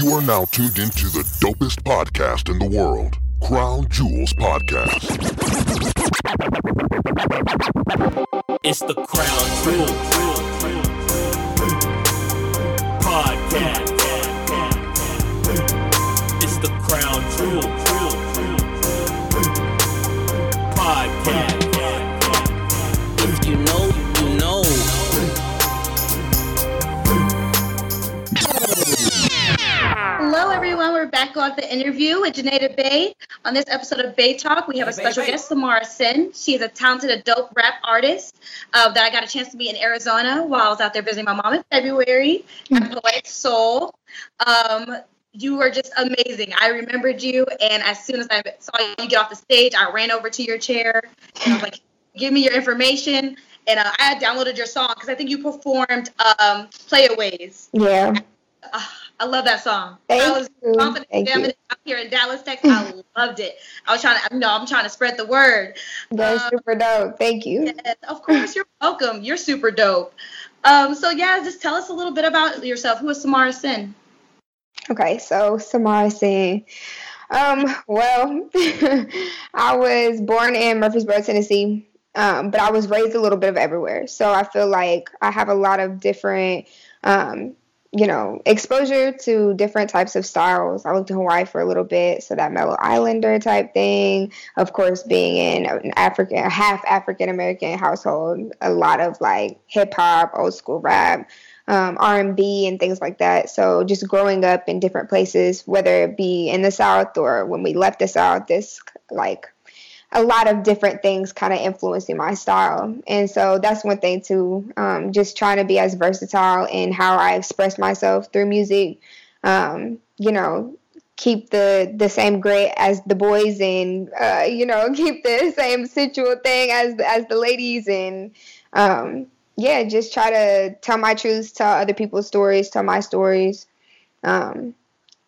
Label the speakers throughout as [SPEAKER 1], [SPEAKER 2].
[SPEAKER 1] You are now tuned into the dopest podcast in the world, Crown Jewels Podcast.
[SPEAKER 2] It's the Crown Jewels Podcast. It's the Crown Jewels Podcast.
[SPEAKER 3] On the interview with Janeda Bay. On this episode of Bay Talk, we have a special guest, Samara Sin. She is a talented adult rap artist uh, that I got a chance to meet in Arizona while I was out there visiting my mom in February at Poetic Soul. Um, you were just amazing. I remembered you, and as soon as I saw you get off the stage, I ran over to your chair and I was like, "Give me your information." And uh, I had downloaded your song because I think you performed um, "Playaways."
[SPEAKER 4] Yeah.
[SPEAKER 3] Uh, I love that song.
[SPEAKER 4] Thank
[SPEAKER 3] I was
[SPEAKER 4] you.
[SPEAKER 3] confident
[SPEAKER 4] Thank you.
[SPEAKER 3] out here in Dallas, Texas. I loved it. I was trying to, you know, I'm trying to spread the word.
[SPEAKER 4] That's
[SPEAKER 3] Um,
[SPEAKER 4] super dope. Thank you.
[SPEAKER 3] Yes, of course, you're welcome. You're super dope. Um, so yeah, just tell us a little bit about yourself. Who is Samara Sin?
[SPEAKER 4] Okay, so Samara Singh. Um, well, I was born in Murfreesboro, Tennessee, um, but I was raised a little bit of everywhere. So I feel like I have a lot of different, um, you know, exposure to different types of styles. I lived in Hawaii for a little bit, so that mellow islander type thing. Of course, being in an African, half African American household, a lot of like hip hop, old school rap, um, R&B and things like that. So just growing up in different places, whether it be in the South or when we left the South, this like a lot of different things kind of influencing my style. And so that's one thing too, um, just trying to be as versatile in how I express myself through music. Um, you know, keep the the same grit as the boys and uh, you know, keep the same sensual thing as as the ladies and um, yeah, just try to tell my truths, tell other people's stories, tell my stories. Um,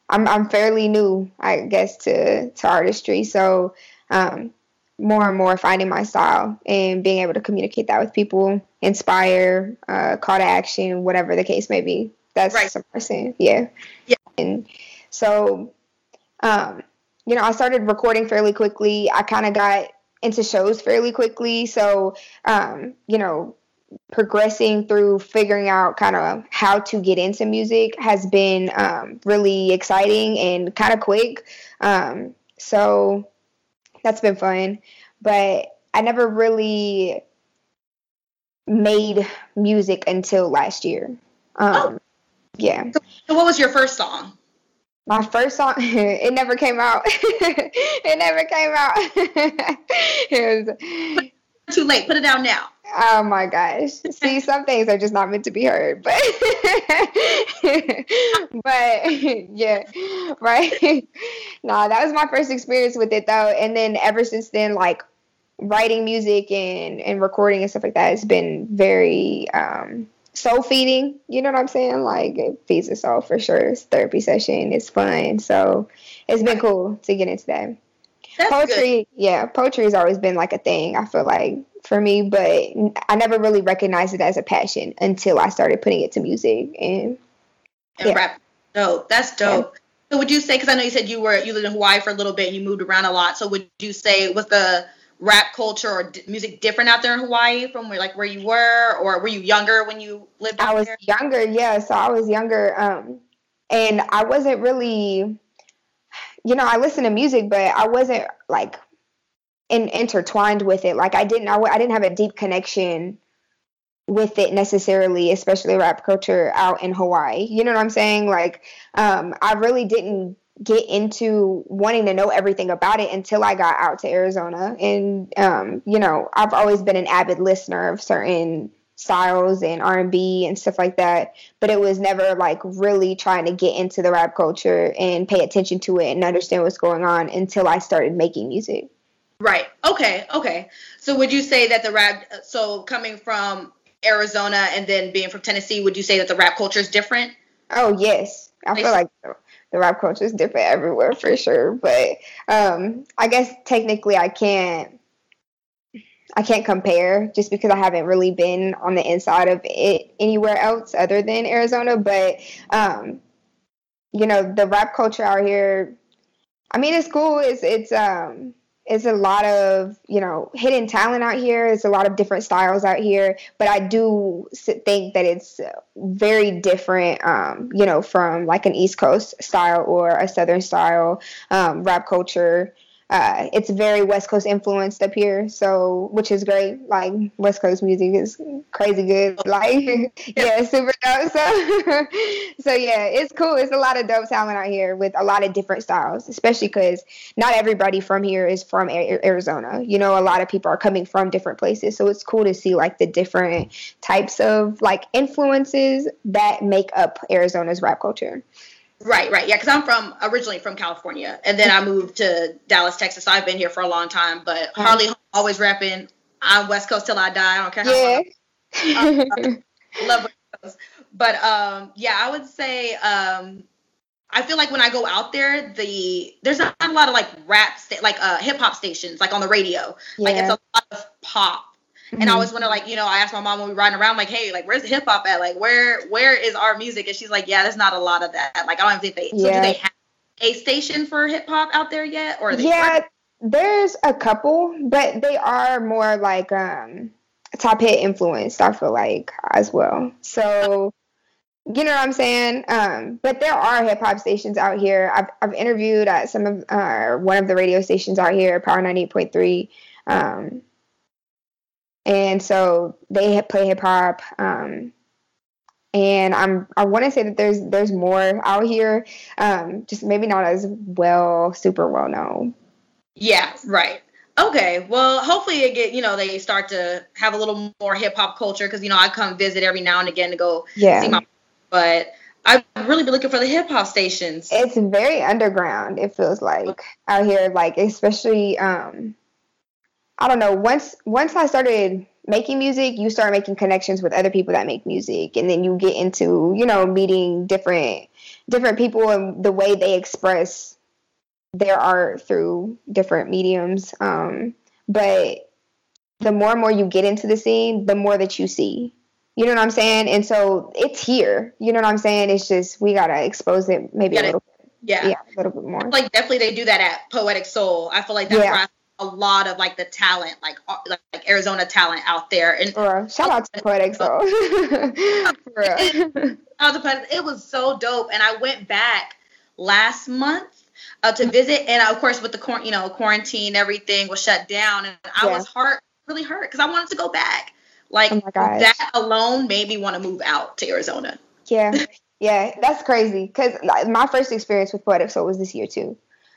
[SPEAKER 4] I'm I'm fairly new, I guess, to to artistry, so um, more and more finding my style and being able to communicate that with people, inspire, uh, call to action, whatever the case may be. That's
[SPEAKER 3] Right.
[SPEAKER 4] some person, yeah,
[SPEAKER 3] Yeah.
[SPEAKER 4] And so, um, you know, I started recording fairly quickly. I kind of got into shows fairly quickly, so um, you know, progressing through figuring out kind of how to get into music has been um, really exciting and kind of quick. Um, so that's been fun. But I never really made music until last year. Um,
[SPEAKER 3] Oh.
[SPEAKER 4] Yeah.
[SPEAKER 3] So what was your first song?
[SPEAKER 4] My first song, it never came out. it never came out. it was,
[SPEAKER 3] Too late. Put it down now.
[SPEAKER 4] Oh my gosh. See, some things are just not meant to be heard. But but yeah, right. nah, that was my first experience with it though. And then ever since then, like writing music and, and recording and stuff like that has been very um soul feeding. You know what I'm saying? Like it feeds the soul for sure. It's therapy session. It's fun. So it's been cool to get into that
[SPEAKER 3] That's
[SPEAKER 4] poetry yeah poetry has always been like a thing i feel like for me but i never really recognized it as a passion until i started putting it to music and.
[SPEAKER 3] And
[SPEAKER 4] yeah.
[SPEAKER 3] rap. Dope. That's dope. So would you say? Because I know you said you were you lived in Hawaii for a little bit and you moved around a lot. So would you say was the rap culture or d- music different out there in Hawaii from where like where you were, or were you younger when you lived
[SPEAKER 4] i was
[SPEAKER 3] there?
[SPEAKER 4] younger yeah so i was younger um and i wasn't really you know i listened to music but i wasn't like in, intertwined with it. Like i didn't I didn't have a deep connection with it necessarily especially rap culture out in hawaii. You know what i'm saying? Like um i really didn't get into wanting to know everything about it until i got out to arizona. And um you know i've always been an avid listener of certain styles and r&b and stuff like that. But it was never like really trying to get into the rap culture and pay attention to it and understand what's going on until i started making music
[SPEAKER 3] Right. Okay. Okay. So would you say that the rap? So coming from Arizona and then being from Tennessee, would you say that the rap culture is different?
[SPEAKER 4] Oh yes, I feel like the, rap culture is different everywhere for sure. But um, I guess technically I can't. I can't compare just because I haven't really been on the inside of it anywhere else other than Arizona. But um, you know, the rap culture out here. I mean, it's cool. It's it's um it's a lot of you know hidden talent out here. It's a lot of different styles out here, but I do think that it's very different, um, you know, from like an East Coast style or a Southern style um, rap culture uh, it's very West Coast influenced up here, so which is great. Like West Coast music is crazy good. Like yeah, super dope. So so yeah, it's cool. It's a lot of dope talent out here with a lot of different styles, especially because not everybody from here is from Arizona. You know, a lot of people are coming from different places, so it's cool to see like the different types of like influences that make up Arizona's rap culture.
[SPEAKER 3] Right, right. Yeah, because I'm from originally from California, and then I moved to Dallas, Texas. So I've been here for a long time, but Harley always rapping. I'm West Coast till I die. I don't care how yeah. long. love West Coast. But um, yeah, I would say um, I feel like when I go out there, the there's not a lot of like rap, sta- like uh, hip hop stations, like on the radio. Yeah. Like it's a lot of pop Mm-hmm. And I always wonder, like, you know, I asked my mom when we were riding around, like, hey, like, where's the hip hop at? Like, where where is our music? And she's like, yeah, there's not a lot of that. Like, I don't think they. Yeah. So do they have a station for hip hop out there yet? Or
[SPEAKER 4] yeah, there's a couple, but they are more like um top hit influenced. I feel like as well. So. You know what I'm saying? Um, but there are hip hop stations out here. I've, I've interviewed at some of uh, one of the radio stations out here, Power 98.3. Um, and so they play hip hop. Um, and I'm I want to say that there's there's more out here, um, just maybe not as well, super well known.
[SPEAKER 3] Yeah, right. Okay, well, hopefully it get you know they start to have a little more hip hop culture because you know I come visit every now and again to go yeah. see my, but I've really been looking for the hip hop stations.
[SPEAKER 4] It's very underground. It feels like out here, like especially um, I don't know. Once once I started making music, you start making connections with other people that make music, and then you get into you know meeting different different people and the way they express their art through different mediums. Um, but the more and more you get into the scene, the more that you see. You know what I'm saying? And so it's here. You know what I'm saying? It's just we gotta expose it maybe a little bit.
[SPEAKER 3] Yeah.
[SPEAKER 4] Yeah, a little bit more.
[SPEAKER 3] Like definitely they do that at Poetic Soul. I feel like that's yeah. where I a lot of like the talent, like uh, like, like Arizona talent out there. And
[SPEAKER 4] shout out to Poetic Soul. For real.
[SPEAKER 3] It was so dope, and I went back last month uh, to visit, and of course with the you know quarantine, everything was shut down, and I yeah. was hurt, really hurt, because I wanted to go back. Like oh that alone made me want to move out to Arizona.
[SPEAKER 4] Yeah, yeah, that's crazy. Because my first experience with Poetic Soul was this year too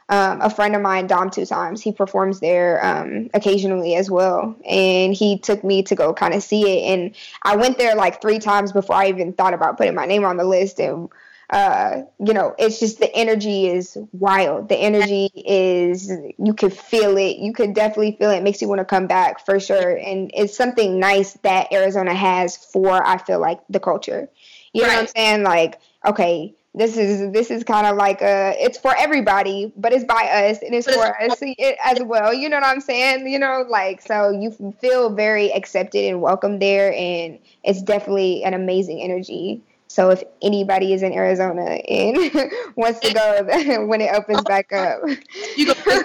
[SPEAKER 4] um, a friend of mine, Dom, two times. He performs there um, occasionally as well, and he took me to go kind of see it. And I went there like three times before I even thought about putting my name on the list. And uh, you know, it's just the energy is wild. The energy is you can feel it. You can definitely feel it. it makes you want to come back for sure. And it's something nice that Arizona has for I feel like the culture. You know what I'm saying? Like, okay, this is this is kind of like a it's for everybody but it's by us and it's for us as well you know what i'm saying? You know like so you feel very accepted and welcome there and it's definitely an amazing energy. So if anybody is in arizona and wants to go when it opens oh, back up.
[SPEAKER 3] you go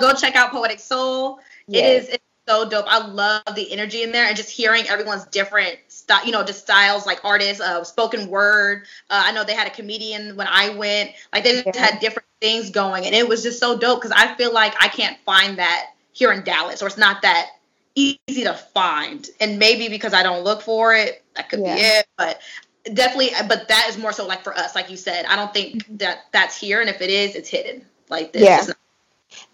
[SPEAKER 3] go check out poetic soul. Yes. it is it's so dope. I love the energy in there and just hearing everyone's different style, you know, just styles like artists, uh, spoken word. Uh, I know they had a comedian when I went. Like they yeah. had different things going, and it was just so dope because I feel like I can't find that here in Dallas, or it's not that easy to find. And maybe because I don't look for it, that could yeah. be it. But definitely, but that is more so like for us, like you said. I don't think mm-hmm. that that's here, and if it is, it's hidden. Like this.
[SPEAKER 4] Yeah.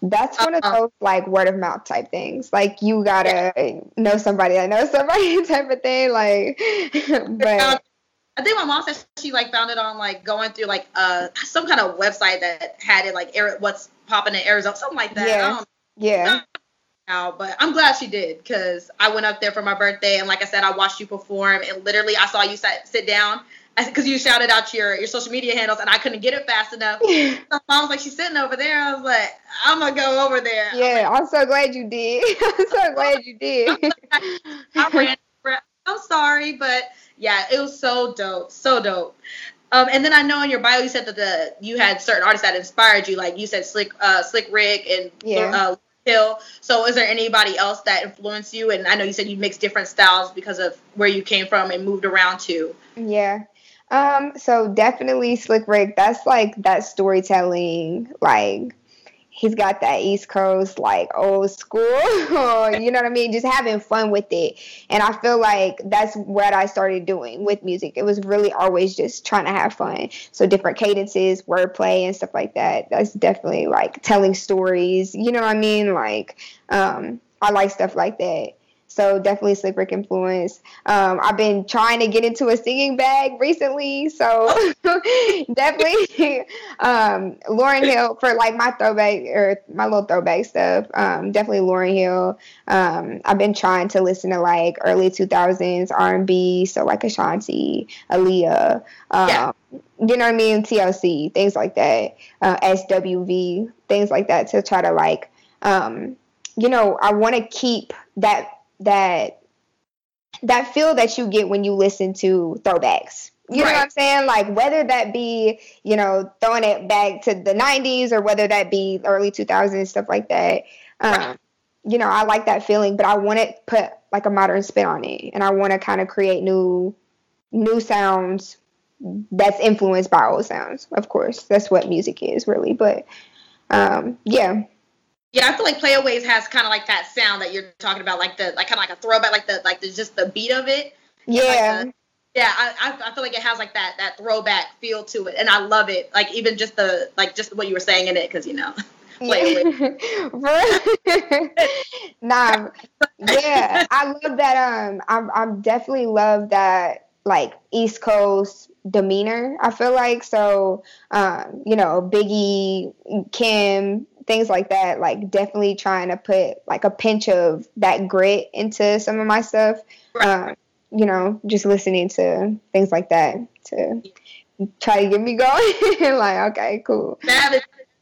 [SPEAKER 4] That's one of uh-huh. those like word of mouth type things. Like you gotta yeah. know somebody that knows somebody type of thing. Like, but
[SPEAKER 3] I think my mom said she like found it on like going through like uh some kind of website that had it like what's popping in Arizona, something like that.
[SPEAKER 4] Yeah. Yeah.
[SPEAKER 3] Now, but I'm glad she did because I went up there for my birthday and like I said, I watched you perform and literally I saw you sit, sit down because you shouted out your your social media handles and I couldn't get it fast enough. so mom was like, she's sitting over there. I was like, I'm gonna go over there.
[SPEAKER 4] Yeah, I'm, I'm so glad you did. I'm so glad you did.
[SPEAKER 3] I ran. I'm sorry, but yeah, it was so dope, so dope. Um, and then I know in your bio you said that the you had certain artists that inspired you, like you said Slick uh, Slick Rick and
[SPEAKER 4] Yeah.
[SPEAKER 3] uh, Hill. So is there anybody else that influenced you? And I know you said you mixed different styles because of where you came from and moved around to.
[SPEAKER 4] Yeah. Um, so definitely Slick Rick, that's like that storytelling, like he's got that East Coast like old school, you know what I mean? Just having fun with it. And I feel like that's what I started doing with music. It was really always just trying to have fun. So different cadences, wordplay and stuff like that. That's definitely like telling stories, you know what I mean? Like um I like stuff like that. So definitely Slick Rick influence. Um, I've been trying to get into a singing bag recently, so definitely um, Lauryn Hill for like my throwback or my little throwback stuff. Um, definitely Lauryn Hill. Um, I've been trying to listen to like early 2000s R&B, so like Ashanti, Aaliyah. Um,
[SPEAKER 3] Yeah.
[SPEAKER 4] You know what I mean? TLC, things like that. Uh, SWV, things like that to try to like, um, you know, I want to keep that that that feel that you get when you listen to throwbacks. You know what I'm saying? Like whether that be, you know, throwing it back to the 90s or whether that be early 2000s stuff like that. Um,
[SPEAKER 3] Right.
[SPEAKER 4] You know, I like that feeling, but I want to put like a modern spin on it, and I want to kind of create new, new sounds that's influenced by old sounds. Of course, that's what music is really. But um, yeah,
[SPEAKER 3] Yeah, I feel like Playaways has kind of like that sound that you're talking about, like the like kind of like a throwback, like the like the just the beat of it.
[SPEAKER 4] yeah.
[SPEAKER 3] Yeah, I, I feel like it has like that that throwback feel to it, and I love it. Like even just the like just what you were saying in it, because you know. Play
[SPEAKER 4] nah, yeah, I love that. Um, I I definitely love that like East Coast demeanor. I feel like so. Um, you know, Biggie, Kim, things like that. Like definitely trying to put like a pinch of that grit into some of my stuff.
[SPEAKER 3] Right.
[SPEAKER 4] Um, you know, just listening to things like that to try to get me going. like, okay, cool.
[SPEAKER 3] that is,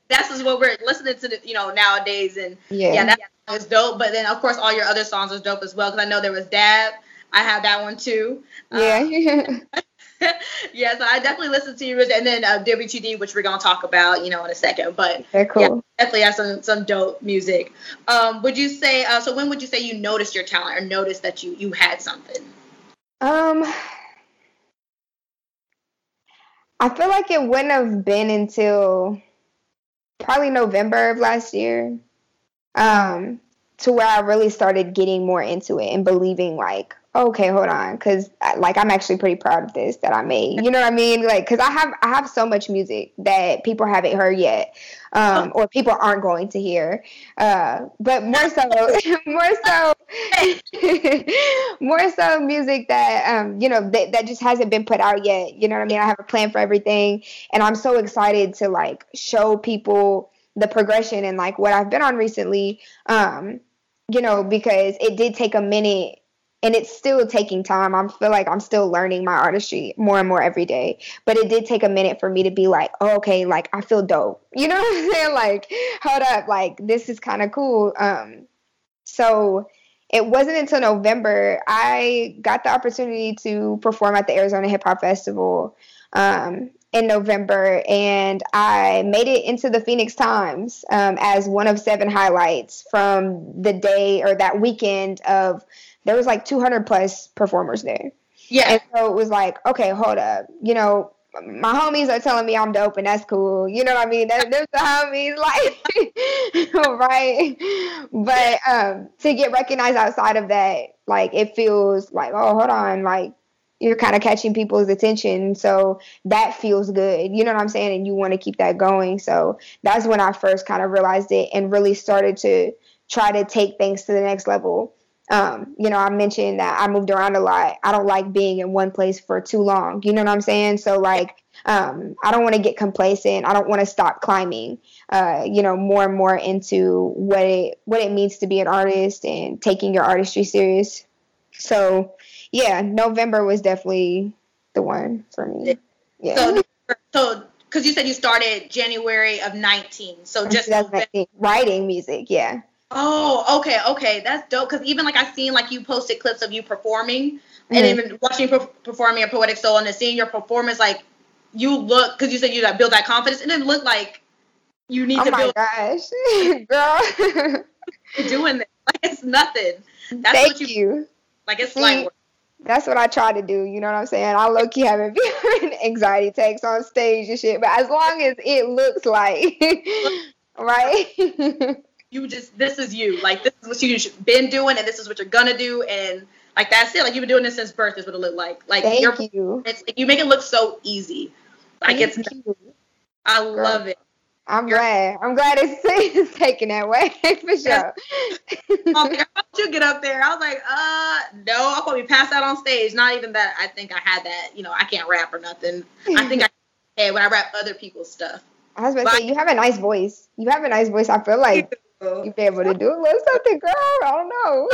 [SPEAKER 3] that's just what we're listening to, you know, nowadays, and
[SPEAKER 4] Yeah.
[SPEAKER 3] yeah, that is dope. But then of course all your other songs was dope as well, because I know there was Dab. I have that one too.
[SPEAKER 4] Yeah.
[SPEAKER 3] yeah, so I definitely listened to you, and then uh, WTD, which we're gonna talk about, you know, in a second. But
[SPEAKER 4] Very cool.
[SPEAKER 3] yeah, definitely has some some dope music. Um, would you say? Uh, so when would you say you noticed your talent or noticed that you you had something?
[SPEAKER 4] Um, I feel like it wouldn't have been until probably November of last year, um, to where I really started getting more into it and believing like, okay, hold on, because like I'm actually pretty proud of this that I made. You know what I mean? Like, because I have I have so much music that people haven't heard yet, um, or people aren't going to hear. Uh, but more so, more so, more so music that um, you know that, that just hasn't been put out yet. You know what I mean? I have a plan for everything, and I'm so excited to like show people the progression and like what I've been on recently. Um, you know, because it did take a minute and it's still taking time. I feel like I'm still learning my artistry more and more every day. But it did take a minute for me to be like, oh, okay, like I feel dope. You know what I'm saying? Like, hold up, like this is kind of cool. Um, so it wasn't until November I got the opportunity to perform at the Arizona Hip Hop Festival um, in November, and I made it into the Phoenix Times um, as one of seven highlights from the day or that weekend of there was like 200 plus performers there.
[SPEAKER 3] Yeah,
[SPEAKER 4] And so it was like, okay, hold up. You know, my homies are telling me I'm dope and that's cool. You know what I mean? That, those the homies, like, right? But um, to get recognized outside of that, like, it feels like, oh, hold on, like, you're kind of catching people's attention. So that feels good. You know what I'm saying? And you want to keep that going. So that's when I first kind of realized it and really started to try to take things to the next level. Um, you know, I mentioned that I moved around a lot. I don't like being in one place for too long. You know what I'm saying? So like, um, I don't want to get complacent. I don't want to stop climbing. Uh, you know, more and more into what it what it means to be an artist and taking your artistry serious. So, yeah, November was definitely the one for me. Yeah.
[SPEAKER 3] So, so because you said you started January of 19, so just November.
[SPEAKER 4] 2019. writing music. Yeah.
[SPEAKER 3] Oh, okay, okay, that's dope. Because even like I seen like you posted clips of you performing, and
[SPEAKER 4] Mhm.
[SPEAKER 3] even watching you per- performing at Poetic Soul, and then seeing your performance, like you look because you said you got build that confidence, and then look like you need
[SPEAKER 4] Oh
[SPEAKER 3] to
[SPEAKER 4] my
[SPEAKER 3] build
[SPEAKER 4] gosh, girl.
[SPEAKER 3] doing this. Like it's nothing. That's
[SPEAKER 4] Thank
[SPEAKER 3] what you,
[SPEAKER 4] you.
[SPEAKER 3] like. It's
[SPEAKER 4] See,
[SPEAKER 3] light work.
[SPEAKER 4] That's what I try to do. You know what I'm saying? I low key having anxiety attacks on stage and shit, but as long as it looks like, right?
[SPEAKER 3] You just this is you. Like this is what you've been doing, and this is what you're gonna do, and like that's it. Like you've been doing this since birth is what it looked like. Like
[SPEAKER 4] Thank
[SPEAKER 3] you're,
[SPEAKER 4] you.
[SPEAKER 3] it's you make it look so easy. Like it's
[SPEAKER 4] Thank you.
[SPEAKER 3] I love it.
[SPEAKER 4] I'm
[SPEAKER 3] You're-
[SPEAKER 4] glad. I'm glad it's, it's taken that way for sure.
[SPEAKER 3] Oh, girl, how you get up there? I was like, uh, no, I'll probably pass out on stage. Not even that. I think I had that. You know, I can't rap or nothing. I think I had when I rap other people's stuff.
[SPEAKER 4] I was about to say you have a nice voice. You have a nice voice. I feel like you'd be able to do a little something, girl. I don't know.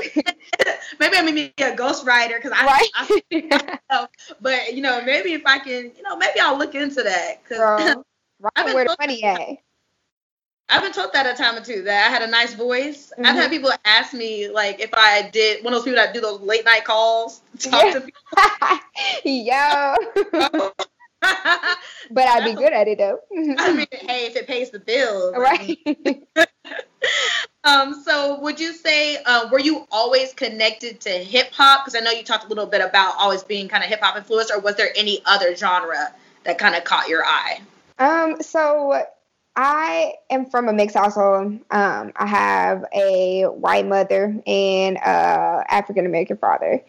[SPEAKER 3] maybe I'm gonna be a ghostwriter because I, I
[SPEAKER 4] right?
[SPEAKER 3] know. But you know, maybe if I can, you know, maybe I'll look into that because
[SPEAKER 4] Girl, right
[SPEAKER 3] I've been
[SPEAKER 4] where the
[SPEAKER 3] told-
[SPEAKER 4] money at.
[SPEAKER 3] I've been told that a time or two that I had a nice voice. I've
[SPEAKER 4] Mhm.
[SPEAKER 3] had people ask me like if I did one of those people that do those late night calls, talk
[SPEAKER 4] Yeah.
[SPEAKER 3] to people.
[SPEAKER 4] Yo. but I'd be good at it though.
[SPEAKER 3] I mean, hey, if it pays the bills,
[SPEAKER 4] right?
[SPEAKER 3] Um, so would you say uh, were you always connected to hip hop? Because I know you talked a little bit about always being kind of hip hop influenced, or was there any other genre that kind of caught your eye?
[SPEAKER 4] Um, so I am from a mixed household. Um, I have a white mother and a African American father,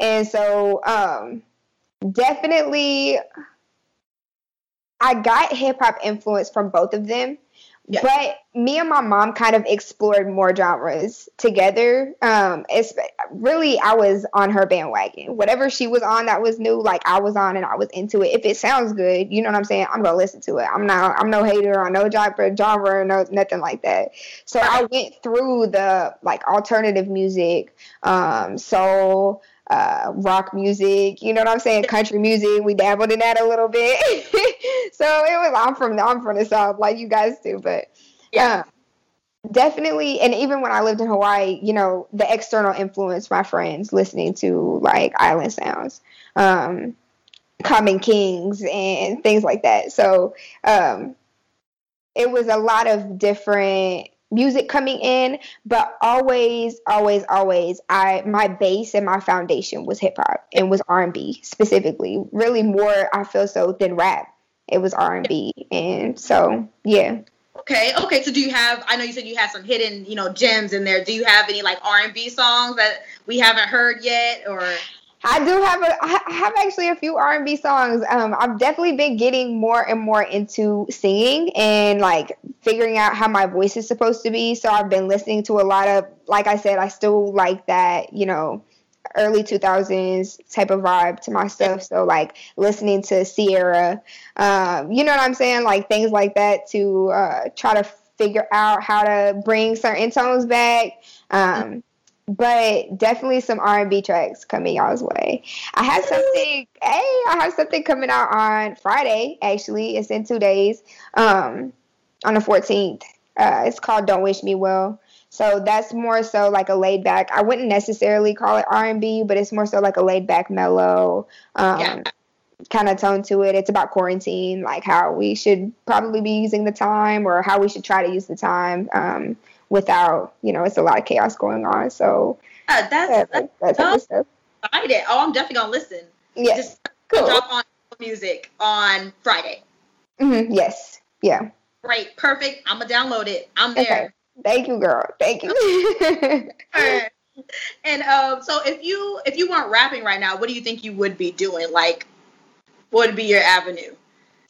[SPEAKER 4] and so um, definitely I got hip hop influence from both of them.
[SPEAKER 3] Yeah.
[SPEAKER 4] But me and my mom kind of explored more genres together. Um, it's really I was on her bandwagon. Whatever she was on that was new, like I was on and I was into it. If it sounds good, you know what I'm saying, I'm gonna listen to it. I'm not I'm no hater on no genre genre no nothing like that. So I went through the like alternative music, um, soul, uh, rock music, you know what I'm saying, country music. We dabbled in that a little bit. so it was I'm from I'm from the south like you guys do, but
[SPEAKER 3] Yeah.
[SPEAKER 4] um, definitely and even when i lived in hawaii you know the external influence my friends listening to like island sounds um common kings and things like that so um it was a lot of different music coming in but always always always i my base and my foundation was hip hop and was r&b specifically really more i feel so than rap it was r&b and so yeah
[SPEAKER 3] Okay, okay. So do you have? I know you said you had some hidden, you know, gems in there. Do you have any like R and B songs that we haven't heard yet, or?
[SPEAKER 4] I do have a I have actually a few R and B songs. Um, I've definitely been getting more and more into singing and like figuring out how my voice is supposed to be. So I've been listening to a lot of, like I said, I still like that, you know, early 2000s type of vibe to my stuff. So like listening to Ciara, um, you know what I'm saying, like things like that to uh, try to figure out how to bring certain tones back. Um, but definitely some R&B tracks coming y'all's way. I have something. Hey, I have something coming out on Friday. Actually, it's in two days. Um, on the 14th. Uh, it's called "Don't Wish Me Well." So that's more so like a laid back. I wouldn't necessarily call it R&B, but it's more so like a laid back, mellow. Um,
[SPEAKER 3] Yeah.
[SPEAKER 4] kind of tone to it. It's about quarantine, like how we should probably be using the time or how we should try to use the time um, without, you know, it's a lot of chaos going on. So
[SPEAKER 3] Uh, that's,
[SPEAKER 4] yeah,
[SPEAKER 3] that's
[SPEAKER 4] that, that type of stuff.
[SPEAKER 3] excited. Oh, I'm definitely gonna listen.
[SPEAKER 4] Yeah,
[SPEAKER 3] Just
[SPEAKER 4] cool.
[SPEAKER 3] drop on music on Friday.
[SPEAKER 4] hmm Yes, yeah.
[SPEAKER 3] Great, perfect. I'm gonna download it. I'm there. Okay.
[SPEAKER 4] Thank you, girl. Thank you.
[SPEAKER 3] and um, so if you if you weren't rapping right now, what do you think you would be doing? Like, what would be your avenue?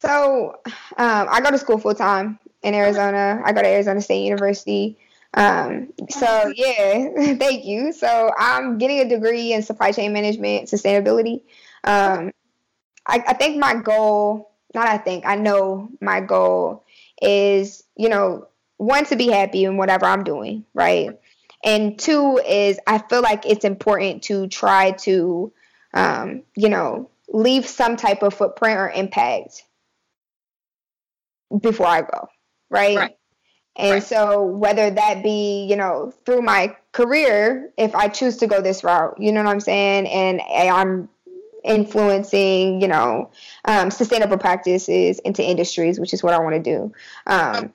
[SPEAKER 4] so um, I go to school full time in Arizona. I go to Arizona State University. Um, so yeah, thank you. So I'm getting a degree in supply chain management, sustainability. Um, I, I think my goal, not I think, I know my goal is, you know, one to be happy in whatever I'm doing, right? And two is I feel like it's important to try to, um, you know, leave some type of footprint or impact before I go, right?
[SPEAKER 3] Right.
[SPEAKER 4] And
[SPEAKER 3] Right.
[SPEAKER 4] so whether that be, you know, through my career, if I choose to go this route, you know what I'm saying, and I'm influencing, you know, um, sustainable practices into industries, which is what I want to do. Um,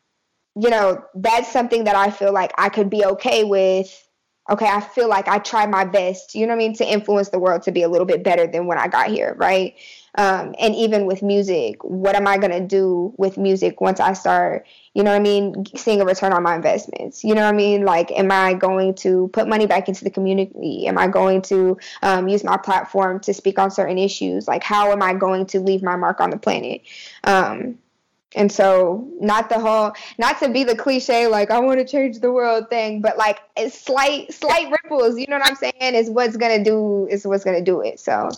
[SPEAKER 4] you know, that's something that I feel like I could be okay with. Okay, I feel like I try my best, you know what I mean, to influence the world to be a little bit better than when I got here, right? Um, and even with music, what am I going to do with music once I start, you know what I mean, seeing a return on my investments? You know what I mean? Like, am I going to put money back into the community? Am I going to um, use my platform to speak on certain issues? Like, how am I going to leave my mark on the planet? Um, and so, not the whole, not to be the cliche, like I want to change the world thing, but like it's slight, slight ripples. You know what I'm saying? Is what's gonna do is what's gonna do it. So,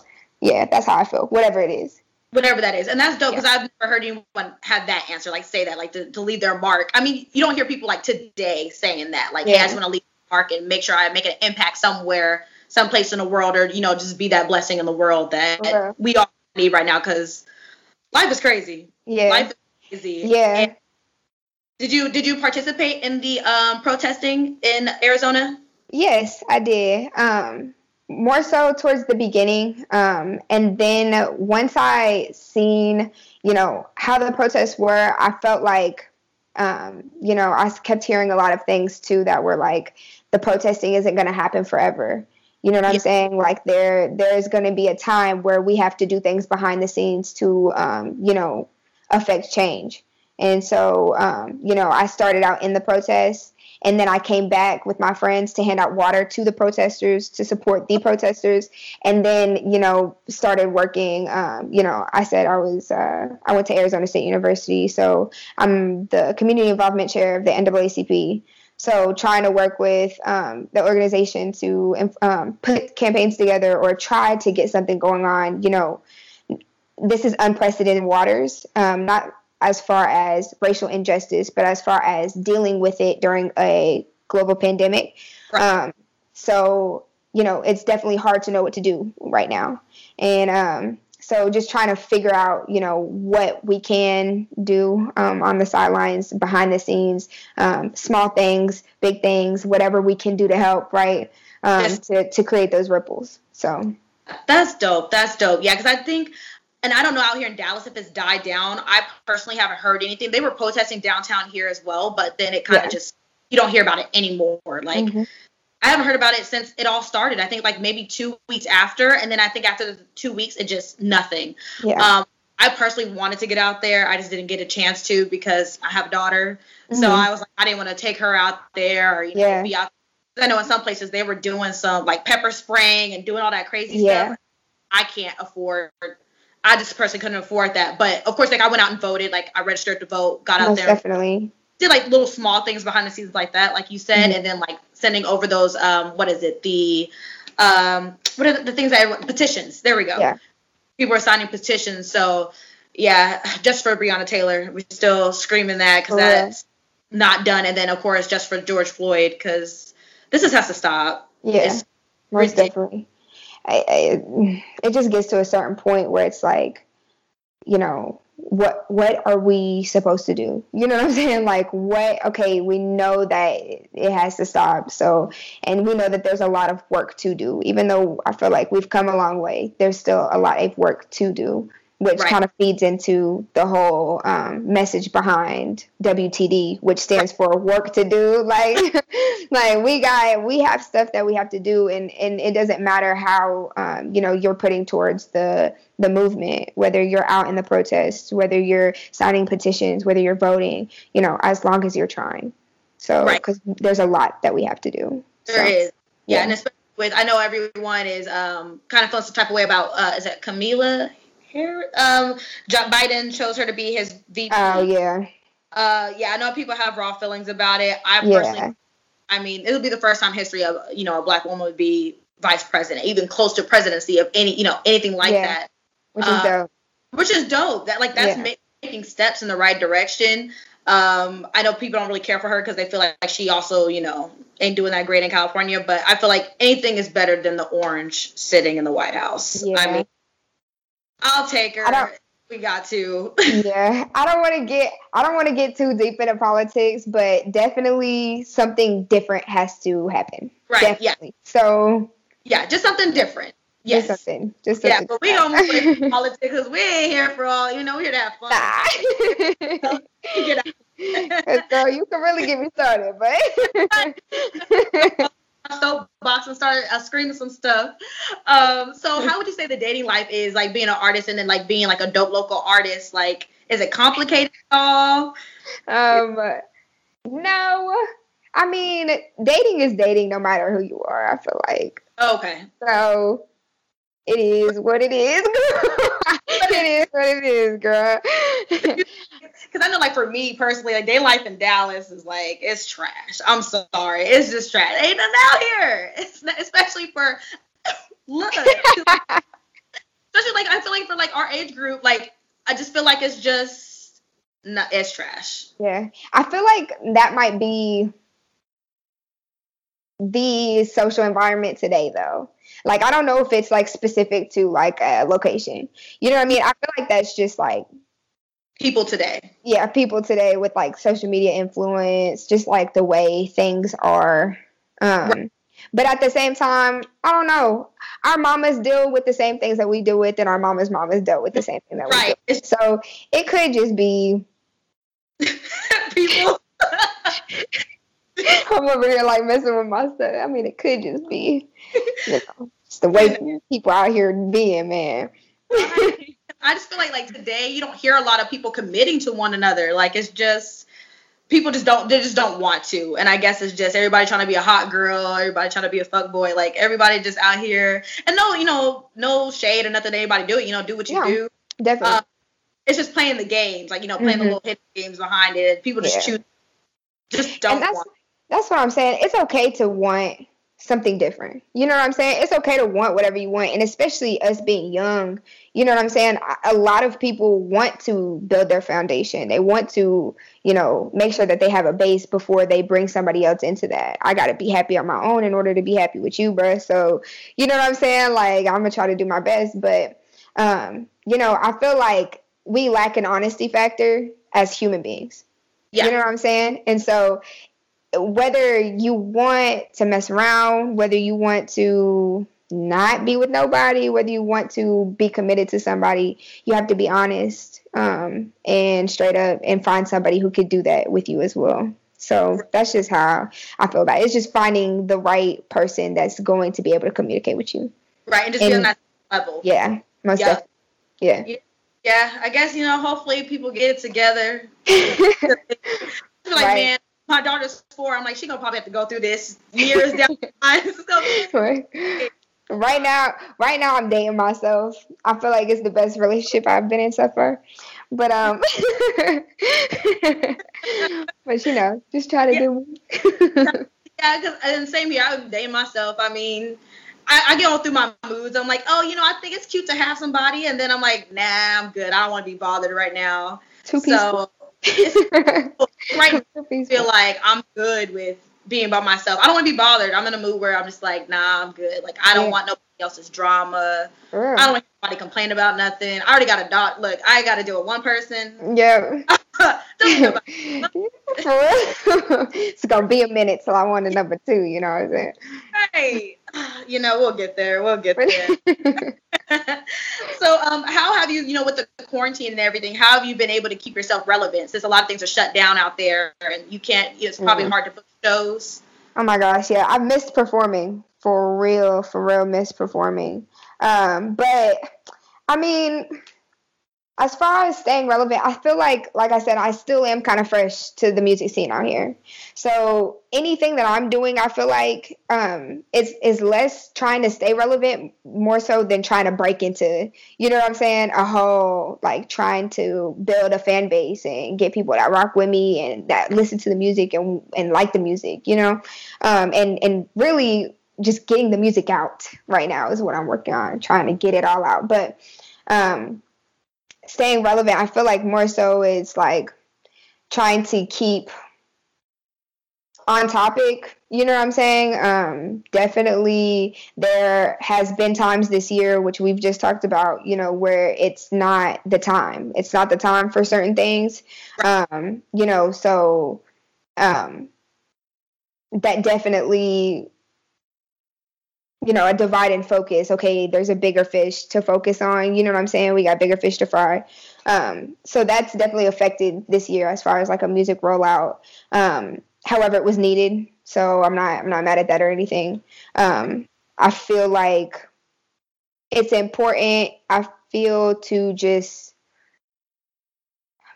[SPEAKER 4] yeah, that's how I feel. Whatever it is.
[SPEAKER 3] Whatever that is, and that's dope because yeah. I've never heard anyone have that answer, like say that, like to, to leave their mark. I mean, you don't hear people like today saying that, like, yeah. hey, I just want to leave a mark and make sure I make an impact somewhere, someplace in the world, or you know, just be that blessing in the world that we all need right now because life is crazy.
[SPEAKER 4] Yeah.
[SPEAKER 3] Life is crazy.
[SPEAKER 4] Yeah. And
[SPEAKER 3] did you did you participate in the um, protesting in Arizona?
[SPEAKER 4] Yes, I did. Um, more so towards the beginning, um, and then once I seen, you know, how the protests were, I felt like, um, you know, I kept hearing a lot of things too that were like, the protesting isn't going to happen forever. You know what I'm saying? Like there, there is going to be a time where we have to do things behind the scenes to, um, you know, affect change. And so, um, you know, I started out in the protests and then I came back with my friends to hand out water to the protesters to support the protesters. And then, you know, started working. Um, you know, I said I was, uh, I went to Arizona State University. So I'm the community involvement chair of the NAACP. So trying to work with um, the organization to um, put campaigns together or try to get something going on, you know, this is unprecedented waters, um, not as far as racial injustice, but as far as dealing with it during a global pandemic. Right. Um, so, you know, it's definitely hard to know what to do right now. And um, so just trying to figure out, you know, what we can do um, on the sidelines, behind the scenes, um, small things, big things, whatever we can do to help, right? Um, to, to create those ripples. So
[SPEAKER 3] that's dope. That's dope. Yeah, because I think and I don't know out here in Dallas if it's died down. I personally haven't heard anything. They were protesting downtown here as well, but then it kind of yeah. just you don't hear about it anymore. Like mm-hmm. I haven't heard about it since it all started. I think like maybe two weeks after, and then I think after the two weeks, it just nothing. Yeah. Um, I personally wanted to get out there. I just didn't get a chance to because I have a daughter. Mm-hmm. So I was like, I didn't want to take her out there or you know yeah. be out. I know in some places they were doing some like pepper spraying and doing all that crazy yeah. stuff. I can't afford I just personally couldn't afford that. But of course, like I went out and voted. Like I registered to vote, got out Most there,
[SPEAKER 4] definitely
[SPEAKER 3] did like little small things behind the scenes like that, like you said, mm-hmm. and then like sending over those um what is it the um what are the, the things that petitions? There we go.
[SPEAKER 4] Yeah.
[SPEAKER 3] People are signing petitions, so yeah, just for Breonna Taylor, we're still screaming that because that's not done, and then of course just for George Floyd because this just has to stop.
[SPEAKER 4] Yeah, it's most definitely. It just gets to a certain point where it's like, you know, what what are we supposed to do? You know what I'm saying? Like what okay, we know that it has to stop. So and we know that there's a lot of work to do. Even though I feel like we've come a long way, there's still a lot of work to do which right. kind of feeds into the whole um, message behind WTD, which stands for work to do. Like, like we got, we have stuff that we have to do, and and it doesn't matter how um, you know you're putting towards the the movement, whether you're out in the protests, whether you're signing petitions, whether you're voting, you know, as long as you're trying. So, because right. there's a lot that we have to do.
[SPEAKER 3] There so, is, yeah, yeah, and especially with I know everyone is um, kind of feels some type of way about uh, is that Kamala um, Joe Biden chose her to be his VP.
[SPEAKER 4] Oh yeah.
[SPEAKER 3] Uh, yeah, I know people have raw feelings about it. I personally, yeah. I mean, it'll be the first time history of you know a black woman would be vice president, even close to presidency of any you know anything like yeah. that.
[SPEAKER 4] Which is uh, dope.
[SPEAKER 3] Which is dope. That like that's yeah. making steps in the right direction. Um, I know people don't really care for her because they feel like, like she also, you know, ain't doing that great in California. But I feel like anything is better than the orange sitting in the White House. Yeah. I mean, I'll take her. We got to.
[SPEAKER 4] yeah, I don't want to get I don't want to get too deep into politics, but definitely something different has to happen.
[SPEAKER 3] Right.
[SPEAKER 4] Definitely. Yeah. So.
[SPEAKER 3] Yeah, just something different. Yes.
[SPEAKER 4] Just something. Just
[SPEAKER 3] Yeah, but we don't from politics because we ain't here for all. You know, we're here to have fun.
[SPEAKER 4] Nah.
[SPEAKER 3] Get out.
[SPEAKER 4] so you can really get me started, but
[SPEAKER 3] soapbox and started uh, screaming some stuff. Um, so how would you say the dating life is like being an artist and then like being like a dope local artist? Like, is it complicated at all?
[SPEAKER 4] um, no. I mean, dating is dating no matter who you are. I feel like
[SPEAKER 3] Okay.
[SPEAKER 4] so. It is what it is. girl. it is what it is, girl.
[SPEAKER 3] Because I know, like for me personally, like day life in Dallas is like it's trash. I'm sorry, it's just trash. Ain't nothing out here. It's not, especially for look. especially like I feel like for like our age group, like I just feel like it's just not it's trash.
[SPEAKER 4] Yeah, I feel like that might be the social environment today, though. Like, I don't know if it's like specific to like a location. You know what I mean? I feel like that's just like,
[SPEAKER 3] People today.
[SPEAKER 4] yeah, people today with like social media influence, just like the way things are. Um, but at the same time, I don't know. Our mamas deal with the same things that we deal with, and our mamas' mamas deal with the same thing that we deal
[SPEAKER 3] Right.
[SPEAKER 4] with. So it could just be
[SPEAKER 3] People.
[SPEAKER 4] I'm over here like messing with my stuff. I mean, it could just be, you know, it's the way people out here being, man.
[SPEAKER 3] I just feel like like today you don't hear a lot of people committing to one another. Like it's just people just don't they just don't want to. And I guess it's just everybody trying to be a hot girl, everybody trying to be a fuck boy. Like everybody just out here and no, you know, no shade or nothing to anybody do it. You know, do what you
[SPEAKER 4] Yeah.
[SPEAKER 3] do.
[SPEAKER 4] Definitely.
[SPEAKER 3] Uh, It's just playing the games, like you know, playing the
[SPEAKER 4] Mhm.
[SPEAKER 3] little hidden games behind it. People just
[SPEAKER 4] Yeah.
[SPEAKER 3] choose, just don't
[SPEAKER 4] and that's that's what I'm saying. It's okay to want something different. You know what I'm saying? It's okay to want whatever you want, and especially us being young. You know what I'm saying? A- lot of people want to build their foundation. They want to, you know, make sure that they have a base before they bring somebody else into that. I got to be happy on my own in order to be happy with you, bruh. So, you know what I'm saying? Like, I'm gonna try to do my best, but, um, you know, I feel like we lack an honesty factor as human beings.
[SPEAKER 3] Yeah.
[SPEAKER 4] You know what I'm saying? And so whether you want to mess around, whether you want to not be with nobody, whether you want to be committed to somebody, you have to be honest um, and straight up and find somebody who could do that with you as well. So that's just how I feel about it. It's just finding the right person that's going to be able to communicate with you.
[SPEAKER 3] right and just
[SPEAKER 4] and-
[SPEAKER 3] be on that level.
[SPEAKER 4] Yeah, most
[SPEAKER 3] Yeah.
[SPEAKER 4] definitely. Yeah.
[SPEAKER 3] Yeah, I guess you know. Hopefully, people get it together. I feel like,
[SPEAKER 4] Right.
[SPEAKER 3] man, my daughter's four. I'm like, she gonna probably have to go through this years down the line. It's
[SPEAKER 4] right now, right now I'm dating myself. I feel like it's the best relationship I've been in so far. But um, but you know, just try to do.
[SPEAKER 3] yeah, because and same here. I'm dating myself. I mean, I, I get all through my moods. I'm like, oh, you know, I think it's cute to have somebody, and then I'm like, nah, I'm good. I don't want to be bothered right now.
[SPEAKER 4] Two peaceful.
[SPEAKER 3] So right I feel like I'm good with being by myself. I don't want to be bothered. I'm in a mood where I'm just like, nah, I'm good. Like I don't
[SPEAKER 4] Yeah.
[SPEAKER 3] want nobody else's drama.
[SPEAKER 4] Real.
[SPEAKER 3] I don't want anybody complain about nothing. I already got a dog. Look, I got to deal with one person.
[SPEAKER 4] Yeah.
[SPEAKER 3] Don't know about-
[SPEAKER 4] For it's gonna be a minute till I want a number two. You know what I'm saying?
[SPEAKER 3] hey, you know, we'll get there. We'll get there. so, um, how have you, you know, with the quarantine and everything, how have you been able to keep yourself relevant? Since a lot of things are shut down out there, and you can't. It's probably
[SPEAKER 4] Mhm.
[SPEAKER 3] hard to book shows.
[SPEAKER 4] Oh my gosh, yeah, I missed performing for real, for real, missed performing. Um, but I mean, as far as staying relevant, I feel like, like I said, I still am kind of fresh to the music scene out here. So anything that I'm doing, I feel like um, is is less trying to stay relevant, more so than trying to break into, you know what I'm saying, a whole like trying to build a fan base and get people that rock with me and that listen to the music and and like the music, you know, um, and and really just getting the music out right now is what I'm working on, trying to get it all out, but. Um, staying relevant, I feel like more so is like trying to keep on topic. You know what I'm saying? Um, definitely, there has been times this year, which we've just talked about, you know, where it's not the time. It's not the time for certain things. Um, you know, so um, that definitely you know, a divide and focus. Okay, there's a bigger fish to focus on. You know what I'm saying? We got bigger fish to fry. Um, so that's definitely affected this year as far as like a music rollout. Um, however, it was needed, so I'm not I'm not mad at that or anything. Um, I feel like it's important. I feel to just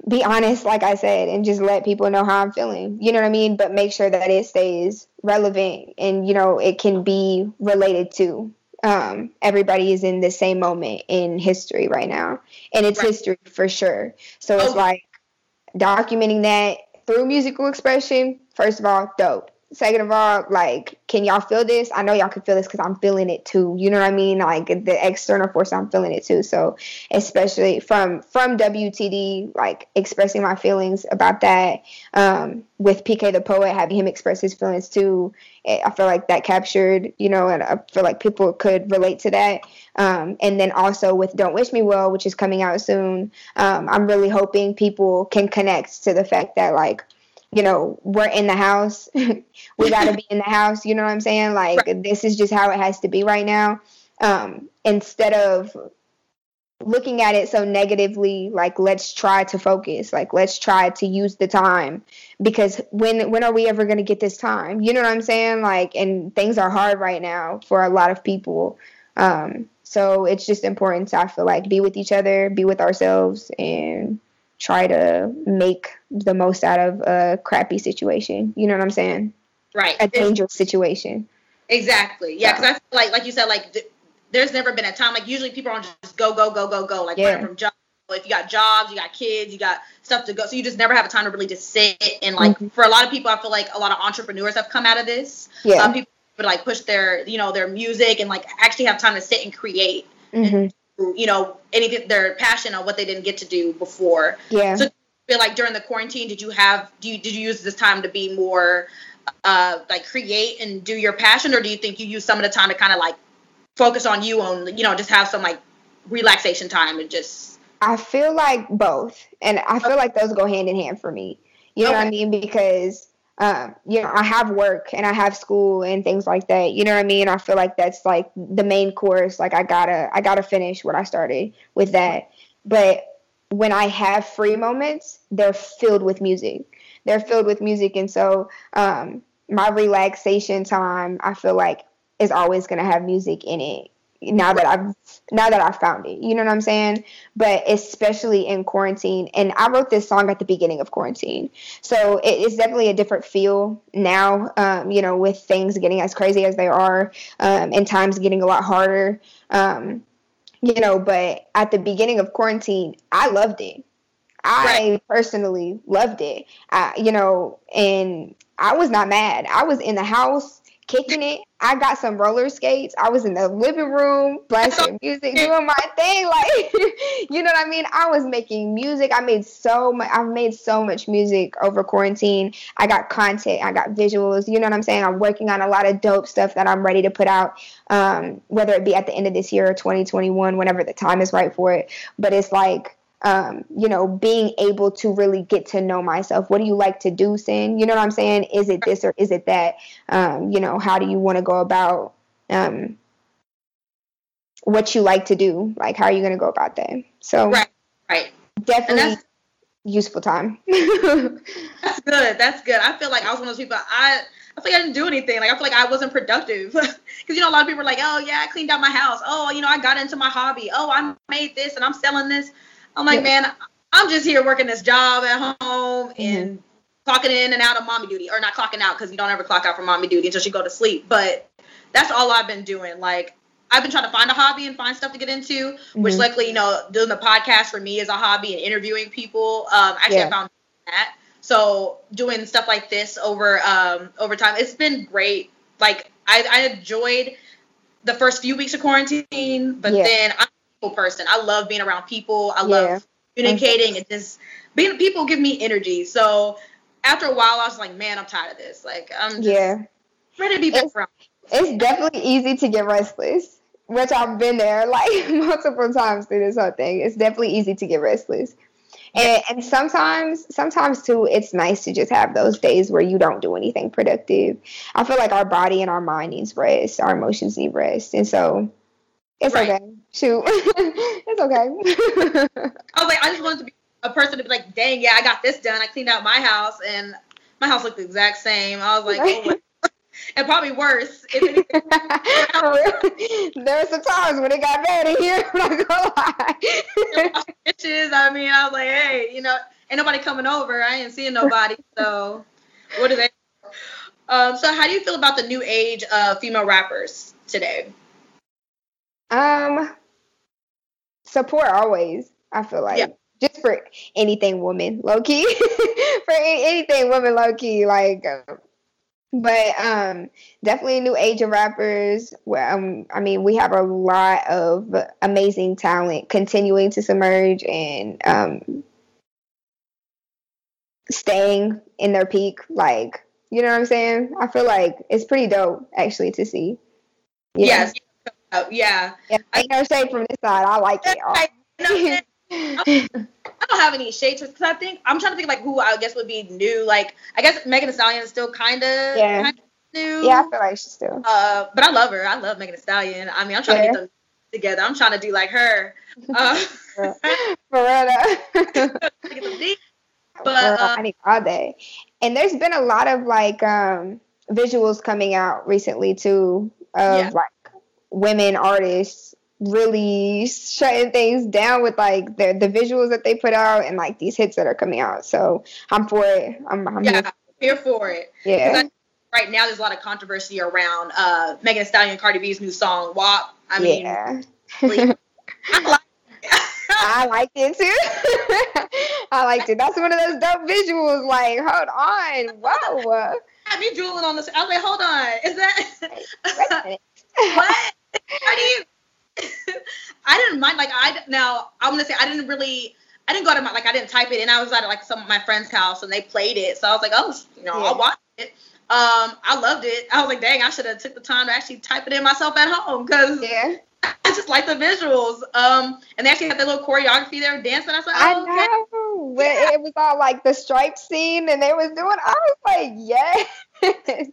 [SPEAKER 4] be honest, like I said, and just let people know how I'm feeling. You know what I mean? But make sure that it stays relevant and you know it can be related to. Um, everybody is in the same moment in history right now, and it's right. history for sure. So it's like documenting that through musical expression. First of all, dope. Second of all, like, can y'all feel this? I know y'all can feel this because I'm feeling it too. You know what I mean? Like the external force, I'm feeling it too. So, especially from from WTD, like expressing my feelings about that. Um, with PK the poet, having him express his feelings too. Eh, I feel like that captured, you know, and I feel like people could relate to that. Um, and then also with Don't Wish Me Well, which is coming out soon, um, I'm really hoping people can connect to the fact that like you know, we're in the house. we got to be in the house. You know what I'm saying? Like, right. this is just how it has to be right now. Um, instead of looking at it so negatively, like, let's try to focus. Like, let's try to use the time because when when are we ever going to get this time? You know what I'm saying? Like, and things are hard right now for a lot of people. Um, so it's just important to, I feel like, be with each other, be with ourselves, and try to make the most out of a crappy situation. You know what I'm saying?
[SPEAKER 3] Right.
[SPEAKER 4] A dangerous situation.
[SPEAKER 3] Exactly. Yeah, because I feel like, like you said, like th- there's never been a time like usually people are just go go go go go like yeah. from job. If you got jobs, you got kids, you got stuff to go, so you just never have a time to really just sit and like. Mm-hmm. For a lot of people, I feel like a lot of entrepreneurs have come out of this. Yeah. Some people would like push their you know their music and like actually have time to sit and create. Mm-hmm. And you know anything their passion on what they didn't get to do before.
[SPEAKER 4] Yeah.
[SPEAKER 3] So feel like during the quarantine, did you have do you did you use this time to be more uh like create and do your passion, or do you think you use some of the time to kind of like focus on you on you know just have some like relaxation time and just.
[SPEAKER 4] I feel like both, and I feel like those go hand in hand for me. You know okay. what I mean? Because um, you know, I have work and I have school and things like that. You know what I mean? I feel like that's like the main course. Like I gotta, I gotta finish what I started with that. But when I have free moments, they're filled with music. They're filled with music, and so um, my relaxation time, I feel like, is always gonna have music in it now that I've now that I've found it. You know what I'm saying? But especially in quarantine, and I wrote this song at the beginning of quarantine, so it is definitely a different feel now. Um, you know, with things getting as crazy as they are, um, and times getting a lot harder. Um, you know, but at the beginning of quarantine, I loved it. I right. personally loved it. I, you know, and I was not mad. I was in the house kicking it. I got some roller skates. I was in the living room blasting music, doing my thing. Like, you know what I mean? I was making music. I made so much. I've made so much music over quarantine. I got content. I got visuals. You know what I'm saying? I'm working on a lot of dope stuff that I'm ready to put out. Um, whether it be at the end of this year or 2021, whenever the time is right for it. But it's like um, you know, being able to really get to know myself. What do you like to do, Cyn? You know what I'm saying? Is it this or is it that? Um, you know, how do you want to go about um, what you like to do? Like, how are you going to go about that? So,
[SPEAKER 3] right, right,
[SPEAKER 4] definitely useful time.
[SPEAKER 3] that's good. That's good. I feel like I was one of those people. I I feel like I didn't do anything. Like I feel like I wasn't productive because you know a lot of people are like, oh yeah, I cleaned out my house. Oh, you know I got into my hobby. Oh, I made this and I'm selling this. I'm like, yeah. man, I'm just here working this job at home mm-hmm. and clocking in and out of mommy duty, or not clocking out because you don't ever clock out from mommy duty until she go to sleep. But that's all I've been doing. Like I've been trying to find a hobby and find stuff to get into, mm-hmm. which luckily, you know, doing the podcast for me is a hobby and interviewing people. Um, actually, yeah. I found that. So doing stuff like this over um, over time, it's been great. Like I, I enjoyed the first few weeks of quarantine, but yeah. then I'm people person. I love being around people. I love yeah. communicating and just being people give me energy. So after a while, I was like, man, I'm tired of this. Like I'm just yeah. ready to be
[SPEAKER 4] it's, around. It's definitely easy to get restless, which I've been there like multiple times through this whole thing. It's definitely easy to get restless. And, and sometimes, sometimes too, it's nice to just have those days where you don't do anything productive. I feel like our body and our mind needs rest, our emotions need rest, and so it's
[SPEAKER 3] Right.
[SPEAKER 4] okay. Shoot, it's okay.
[SPEAKER 3] I was like, I just wanted to be a person to be like, dang, yeah, I got this done. I cleaned out my house, and my house looked the exact same. I was like, oh, well. and probably worse. If anything,
[SPEAKER 4] For real. there were some times when it got bad in here. I'm not gonna lie.
[SPEAKER 3] bitches. I mean, I was like, hey, you know, ain't nobody coming over. I ain't seeing nobody. So, what do they? Um, so, how do you feel about the new age of female rappers today?
[SPEAKER 4] Um, support always. I feel like
[SPEAKER 3] Yeah.
[SPEAKER 4] just for anything woman, low key. for anything woman, low key. Like, uh, but um, definitely a new age of rappers. Where um, I mean, we have a lot of amazing talent continuing to submerge and um, staying in their peak. Like, you know what I'm saying? I feel like it's pretty dope actually to see. Yeah.
[SPEAKER 3] Yes. Uh, yeah.
[SPEAKER 4] Yeah, ain't no shade from this side. I like it.
[SPEAKER 3] I, you know, I don't have any shade because I think I'm trying to think like who I guess would be new. Like I guess Megan Thee Stallion is still kind of
[SPEAKER 4] Yeah.
[SPEAKER 3] new.
[SPEAKER 4] yeah, I feel like she's still.
[SPEAKER 3] Uh, but I love her. I love Megan Thee Stallion. I mean, I'm trying
[SPEAKER 4] Yeah.
[SPEAKER 3] to get them together. I'm trying to do like her. Uh,
[SPEAKER 4] For real though.
[SPEAKER 3] get them deep. But uh,
[SPEAKER 4] I need all day. And there's been a lot of like um visuals coming out recently too of
[SPEAKER 3] Yeah.
[SPEAKER 4] like women artists really shutting things down with like the the visuals that they put out and like these hits that are coming out. So I'm for it. I'm, I'm
[SPEAKER 3] yeah, here for it.
[SPEAKER 4] Yeah.
[SPEAKER 3] Right now, there's a lot of controversy around uh, Megan Thee Stallion and Cardi B's new song WAP. I mean,
[SPEAKER 4] yeah.
[SPEAKER 3] I like.
[SPEAKER 4] I liked it too. I liked it. That's one of those dope visuals. Like, hold on, whoa,
[SPEAKER 3] had me drooling on this. I was like, hold on, is that what? How do you? I didn't mind. Like I now, I'm gonna say I didn't really. I didn't go to my like I didn't type it in. I was at like some of my friend's house and they played it. So I was like, oh, you know,
[SPEAKER 4] Yeah.
[SPEAKER 3] I'll watch it. Um, I loved it. I was like, dang, I should have took the time to actually type it in myself at home because
[SPEAKER 4] Yeah,
[SPEAKER 3] I just like the visuals. Um, and they actually had that little choreography there dancing. I was like,
[SPEAKER 4] I
[SPEAKER 3] oh, okay.
[SPEAKER 4] know. It was all like the stripe scene, and they was doing. I was like, yes,
[SPEAKER 3] And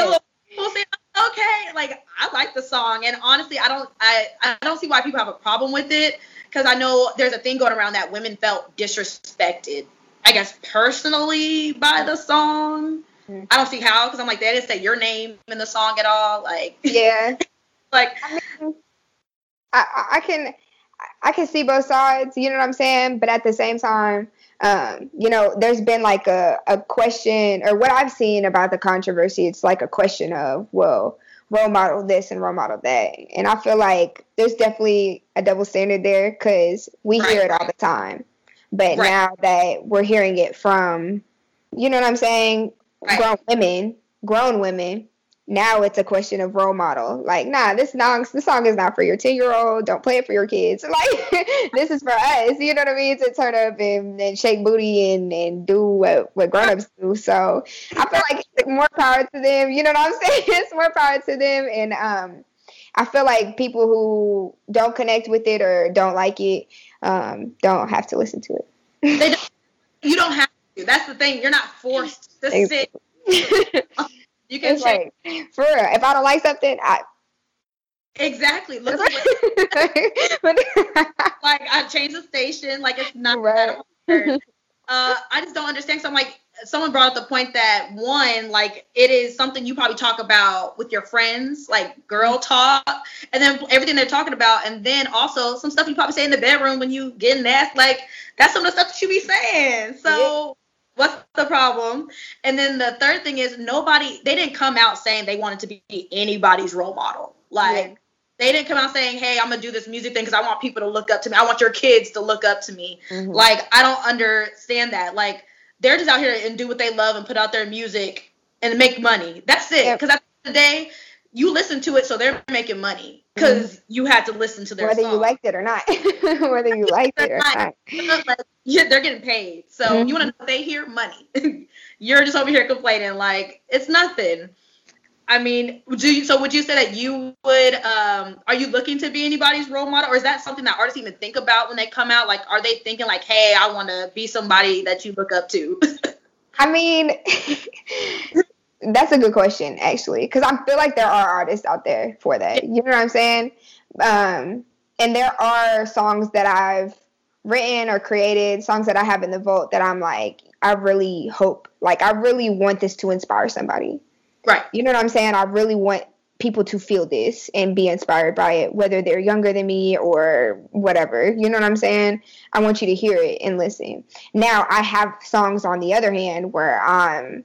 [SPEAKER 3] the
[SPEAKER 4] yes.
[SPEAKER 3] Little people saying, okay, like I like the song, and honestly, I don't, I, I don't see why people have a problem with it, because I know there's a thing going around that women felt disrespected. I guess personally by the song.
[SPEAKER 4] Mhm.
[SPEAKER 3] I don't see how, because I'm like, they didn't say your name in the song at all. Like,
[SPEAKER 4] Yeah,
[SPEAKER 3] like
[SPEAKER 4] I mean, I- I can, I can see both sides. You know what I'm saying? But at the same time, um, you know, there's been like a, a question, or what I've seen about the controversy. It's like a question of, well, role model this and role model that, and I feel like there's definitely a double standard there because we hear it all the time, but
[SPEAKER 3] Right.
[SPEAKER 4] now that we're hearing it from, you know what I'm saying,
[SPEAKER 3] Right.
[SPEAKER 4] grown women, grown women. Now it's a question of role model. Like, nah, this song, this song is not for your ten year old. Don't play it for your kids. Like, this is for us. You know what I mean? To turn up and, and shake booty and, and do what what grown ups do. So I feel like it's more power to them. You know what I'm saying? It's more power to them. And um, I feel like people who don't connect with it or don't like it um, don't have to listen to it.
[SPEAKER 3] they don't, you don't have to. That's the thing. You're not forced to sit. You can
[SPEAKER 4] it's
[SPEAKER 3] check
[SPEAKER 4] like for real. If I don't like something, I.
[SPEAKER 3] exactly. Look like I changed the station. Like it's not
[SPEAKER 4] Right.
[SPEAKER 3] Uh, I just don't understand. So I'm like, someone brought up the point that one, like it is something you probably talk about with your friends, like girl talk, and then everything they're talking about, and then also some stuff you probably say in the bedroom when you get nasty. Like that's some of the stuff that you be saying. So. What's the problem? And then the third thing is nobody they didn't come out saying they wanted to be anybody's role model. Like
[SPEAKER 4] Yeah.
[SPEAKER 3] they didn't come out saying, "Hey, I'm gonna do this music thing because I want people to look up to me. I want your kids to look up to me."
[SPEAKER 4] Mhm.
[SPEAKER 3] Like I don't understand that. Like they're just out here and do what they love and put out their music and make money. That's it.
[SPEAKER 4] Yep.
[SPEAKER 3] Because at the end of the day, you listen to it, so they're making money because you had to listen to their
[SPEAKER 4] whether
[SPEAKER 3] song.
[SPEAKER 4] you liked it or not. whether you liked it or not.
[SPEAKER 3] Like, yeah, they're getting paid. So
[SPEAKER 4] Mhm.
[SPEAKER 3] you want to know they hear money. You're just over here complaining like it's nothing. I mean, do you, so would you say that you would um are you looking to be anybody's role model or is that something that artists even think about when they come out? Like are they thinking like, "Hey, I want to be somebody that you look up to?"
[SPEAKER 4] I mean, that's a good question actually, because I feel like there are artists out there for that. You know what I'm saying? Um, and there are songs that I've written or created, songs that I have in the vault that I'm like, I really hope, like, I really want this to inspire somebody.
[SPEAKER 3] right.
[SPEAKER 4] You know what I'm saying? I really want people to feel this and be inspired by it, whether they're younger than me or whatever. You know what I'm saying? I want you to hear it and listen. Now, I have songs on the other hand where I'm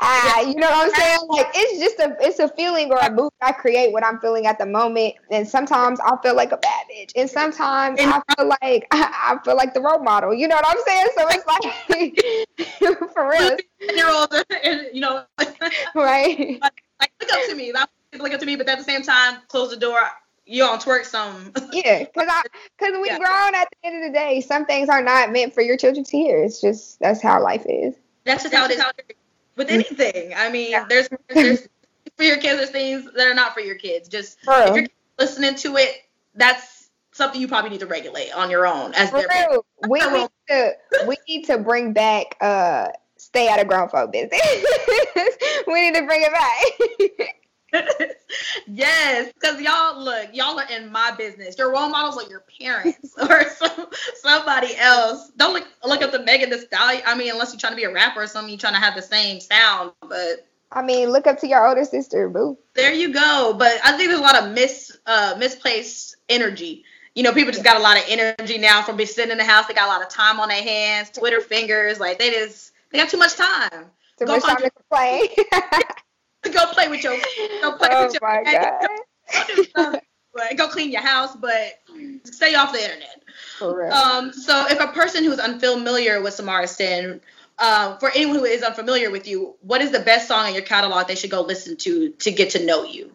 [SPEAKER 4] Ah, you know what I'm saying? Like it's just a it's a feeling or a mood I create what I'm feeling at the moment. And sometimes I feel like a bad bitch. And sometimes I feel like I, I feel like the role model. You know what I'm saying? So it's like for real.
[SPEAKER 3] Year old, and you know,
[SPEAKER 4] Right.
[SPEAKER 3] like look up to me. Like, Look up to me, but at the same time, close the door. You on twerk some.
[SPEAKER 4] Yeah, because I because we
[SPEAKER 3] Yeah.
[SPEAKER 4] grown at the end of the day. Some things are not meant for your children to hear. It's just that's how life is.
[SPEAKER 3] That's just how it is with anything. I mean,
[SPEAKER 4] Yeah.
[SPEAKER 3] there's there's for your kids, there's things that are not for your kids. Just
[SPEAKER 4] For
[SPEAKER 3] if you're listening to it, that's something you probably need to regulate on your own as their
[SPEAKER 4] we need to we need to bring back uh stay out of grown folk business. we need to bring it back.
[SPEAKER 3] yes, because y'all look, y'all are in my business. Your role models are your parents or some, somebody else. Don't look look up the Megan Thee Stallion. I mean, unless you're trying to be a rapper or something, you're trying to have the same sound. But
[SPEAKER 4] I mean, look up to your older sister, boo.
[SPEAKER 3] there you go. But I think there's a lot of mis uh, misplaced energy. You know, people just got a lot of energy now from being sitting in the house. They got a lot of time on their hands, Twitter fingers. Like they just they got too much time.
[SPEAKER 4] Too
[SPEAKER 3] Go
[SPEAKER 4] much time to complain.
[SPEAKER 3] Go play with your go play
[SPEAKER 4] oh
[SPEAKER 3] with your
[SPEAKER 4] my god.
[SPEAKER 3] Go do something, but go clean your house, but stay off the internet. Um, so if a person who's unfamiliar with Samara Cyn, uh, for anyone who is unfamiliar with you, what is the best song in your catalog they should go listen to to get to know you?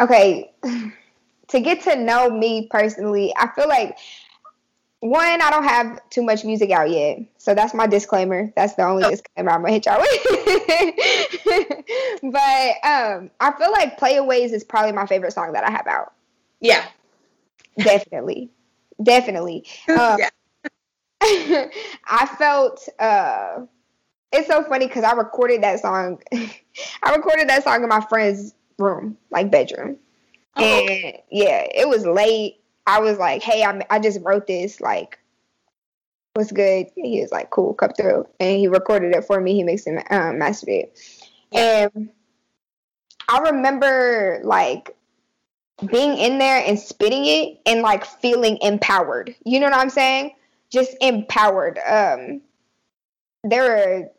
[SPEAKER 4] okay to get to know me personally i feel like one i don't have too much music out yet so that's my disclaimer that's the only
[SPEAKER 3] Oh.
[SPEAKER 4] disclaimer i'm gonna hit y'all with but um i feel like playaways is probably my favorite song that i have out
[SPEAKER 3] Yeah.
[SPEAKER 4] definitely definitely um,
[SPEAKER 3] yeah.
[SPEAKER 4] I felt uh it's so funny because I recorded that song. I recorded that song in my friend's room, like bedroom.
[SPEAKER 3] Oh.
[SPEAKER 4] And yeah, it was late. I was like, hey, I, I just wrote this. Like, what's good? And he was like, cool, come through. And he recorded it for me. He mixed and um, mastered it. And I remember like being in there and spitting it and like feeling empowered. You know what I'm saying? Just empowered. Um, there are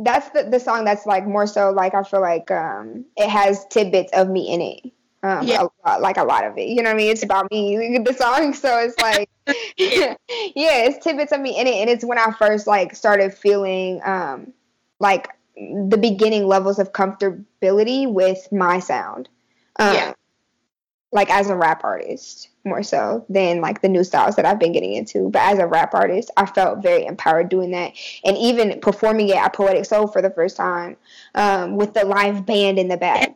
[SPEAKER 4] that's the, the song that's like more so like I feel like um it has tidbits of me in it. Um
[SPEAKER 3] Yeah.
[SPEAKER 4] a lot, like a lot of it. You know what I mean? It's about me the song. So it's like yeah, it's tidbits of me in it. And it's when I first like started feeling um like the beginning levels of comfortability with my sound. Um,
[SPEAKER 3] Yeah.
[SPEAKER 4] Like as a rap artist, more so than like the new styles that I've been getting into. But as a rap artist, I felt very empowered doing that. And even performing it at Poetic Soul for the first time um, with the live band in the back.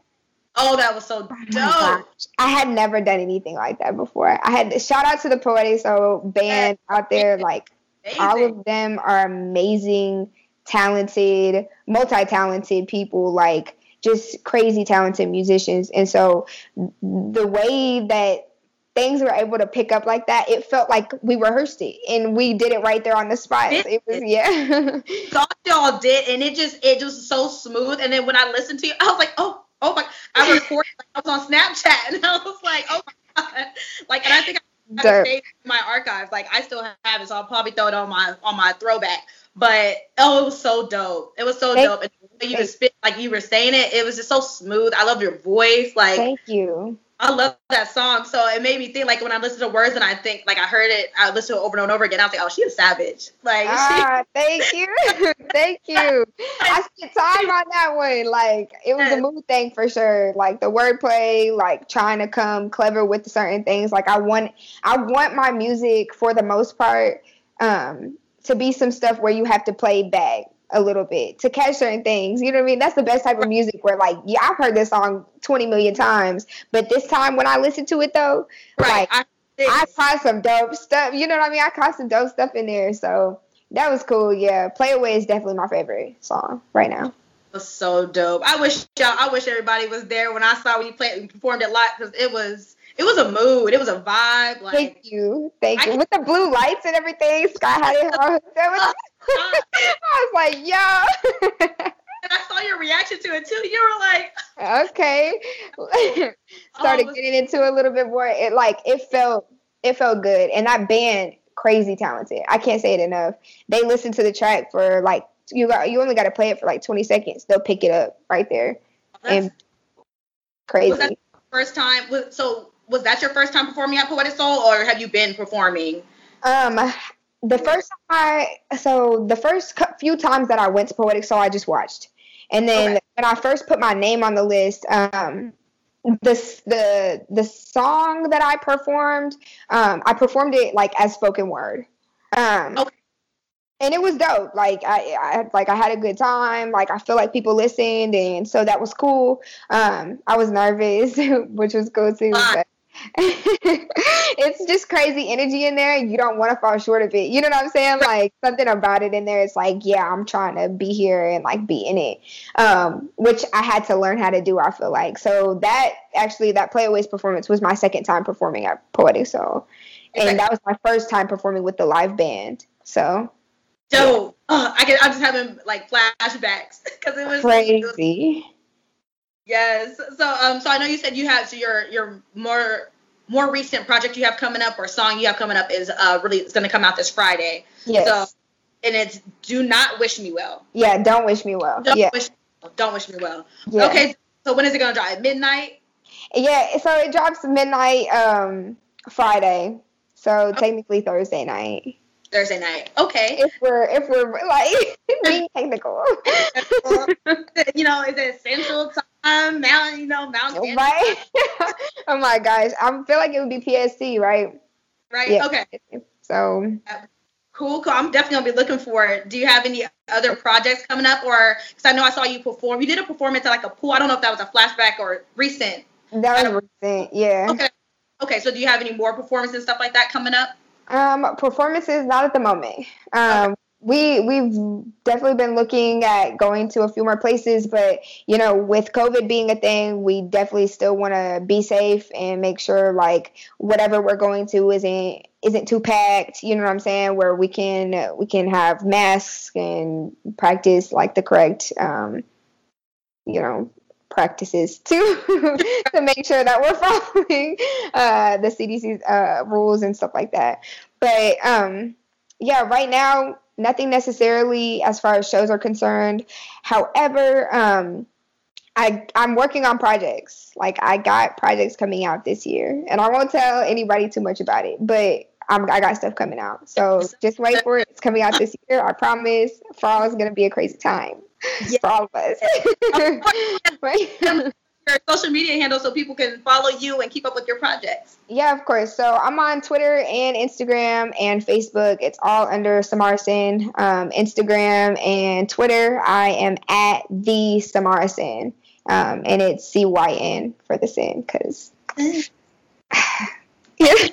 [SPEAKER 3] Oh, that was so
[SPEAKER 4] Oh
[SPEAKER 3] dope.
[SPEAKER 4] gosh. I had never done anything like that before. I had shout out to the Poetic Soul band out there. Like all of them are amazing, talented, multi-talented people. Like just crazy talented musicians. And so the way that things were able to pick up like that, it felt like we rehearsed it and we did it right there on the spot. It was yeah.
[SPEAKER 3] thought y'all did, and it just it just so smooth. And then when I listened to you, I was like, oh, oh my! I recorded, I was on Snapchat, and I was like, oh my god! Like, and I think I have saved in my archives. Like, I still have it, so I'll probably throw it on my on my throwback. But oh, it was so dope. It was so
[SPEAKER 4] Thank-
[SPEAKER 3] dope. And the way you just spit, like you were saying it, it was just so smooth. I love your voice. Like,
[SPEAKER 4] Thank you.
[SPEAKER 3] I love that song. So it made me think like when I listen to words and I think like I heard it, I listened to it over and over again. I was like, oh, she's a savage. Like, she,
[SPEAKER 4] Ah, thank you. thank you. I spent time on that one. Like it was a mood thing for sure. Like the wordplay, like trying to come clever with certain things. Like I want I want my music for the most part um to be some stuff where you have to play back. A little bit to catch certain things. You know what I mean? That's the best type of music where like, yeah, I've heard this song 20 million times, but this time when I listen to it though,
[SPEAKER 3] Right.
[SPEAKER 4] like
[SPEAKER 3] I,
[SPEAKER 4] I caught some dope stuff. You know what I mean? I caught some dope stuff in there. So that was cool. Yeah. Play Away is definitely my favorite song right now.
[SPEAKER 3] was so dope. I wish y'all, I wish everybody was there when I saw when you played, you performed it live because it was, it was a mood, it was a vibe. Like,
[SPEAKER 4] Thank you. Thank
[SPEAKER 3] I
[SPEAKER 4] you. With the blue lights and everything, Sky had it. That was, I was like, yo.
[SPEAKER 3] and I saw your reaction to it too. You were like,
[SPEAKER 4] okay. Started
[SPEAKER 3] Oh.
[SPEAKER 4] getting into it a little bit more. It like it felt it felt good. And that band, crazy talented. I can't say it enough. They listen to the track for like you got you only got to play it for like 20 seconds. They'll pick it up right there.
[SPEAKER 3] that's
[SPEAKER 4] And crazy.
[SPEAKER 3] Was that- first time. Was, so was that your first time performing at Poetic Soul, or have you been performing?
[SPEAKER 4] Um, the first time I so the first few times that I went to Poetic Soul, I just watched, and then
[SPEAKER 3] Okay.
[SPEAKER 4] when I first put my name on the list, um, the the the song that I performed, um, I performed it like as spoken word, um.
[SPEAKER 3] Okay.
[SPEAKER 4] And it was dope. Like I, I, like I had a good time. Like I feel like people listened, and so that was cool. Um, I was nervous, which was cool too.
[SPEAKER 3] Ah.
[SPEAKER 4] It's just crazy energy in there. You don't want to fall short of it. You know what I'm saying? Like something about it in there. It's like, yeah, I'm trying to be here and like be in it. Um, which I had to learn how to do. I feel like so that actually that playaways performance was my second time performing at Poetic Soul,
[SPEAKER 3] Okay.
[SPEAKER 4] and that was my first time performing with the live band. So
[SPEAKER 3] Dope. Uh, I can. I'm just having like flashbacks because it was-
[SPEAKER 4] crazy.
[SPEAKER 3] Yes. So um. So I know you said you have so your your more more recent project you have coming up or song you have coming up is uh really it's gonna come out this Friday.
[SPEAKER 4] Yes.
[SPEAKER 3] So and it's do not wish me well.
[SPEAKER 4] yeah. Don't wish me well.
[SPEAKER 3] Don't
[SPEAKER 4] yeah.
[SPEAKER 3] wish don't wish me well.
[SPEAKER 4] yeah.
[SPEAKER 3] Okay. So when is it gonna drop? At midnight.
[SPEAKER 4] Yeah, so it drops midnight um Friday. So technically Thursday night.
[SPEAKER 3] Thursday night. Okay.
[SPEAKER 4] If we're if we're like being technical.
[SPEAKER 3] you know, is it Central Time, Mountain? You know, Mountain.
[SPEAKER 4] Right? oh my gosh. I feel like it would be PSC, right?
[SPEAKER 3] Right.
[SPEAKER 4] Yeah.
[SPEAKER 3] Okay.
[SPEAKER 4] So
[SPEAKER 3] Cool. Cool. I'm definitely gonna be looking for it. Do you have any other projects coming up, or because I know I saw you perform. You did a performance at like a pool. I don't know if that was a flashback or recent.
[SPEAKER 4] that was recent, yeah.
[SPEAKER 3] Okay. Okay. So do you have any more performances and stuff like that coming up?
[SPEAKER 4] Um, performances not at the moment. Um, we we've definitely been looking at going to a few more places, but you know, with COVID being a thing, we definitely still want to be safe and make sure like whatever we're going to isn't isn't too packed. You know what I'm saying? Where we can we can have masks and practice like the correct um, you know practices to to make sure that we're following uh, the CDC's uh, rules and stuff like that. But um, yeah, right now nothing necessarily as far as shows are concerned. However, um, I I'm working on projects. Like I got projects coming out this year, and I won't tell anybody too much about it, but. I'm, I got stuff coming out, so just wait for it. It's coming out this year. I promise. Fall is gonna be a crazy time
[SPEAKER 3] Yeah.
[SPEAKER 4] for all of us. right?
[SPEAKER 3] Your social media handle so people can follow you and keep up with your projects.
[SPEAKER 4] Yeah, of course. So I'm on Twitter and Instagram and Facebook. It's all under Samara Cyn. Um, Instagram and Twitter, I am at the Samara Cyn. Um, and it's C Y N for the sin, because. yeah.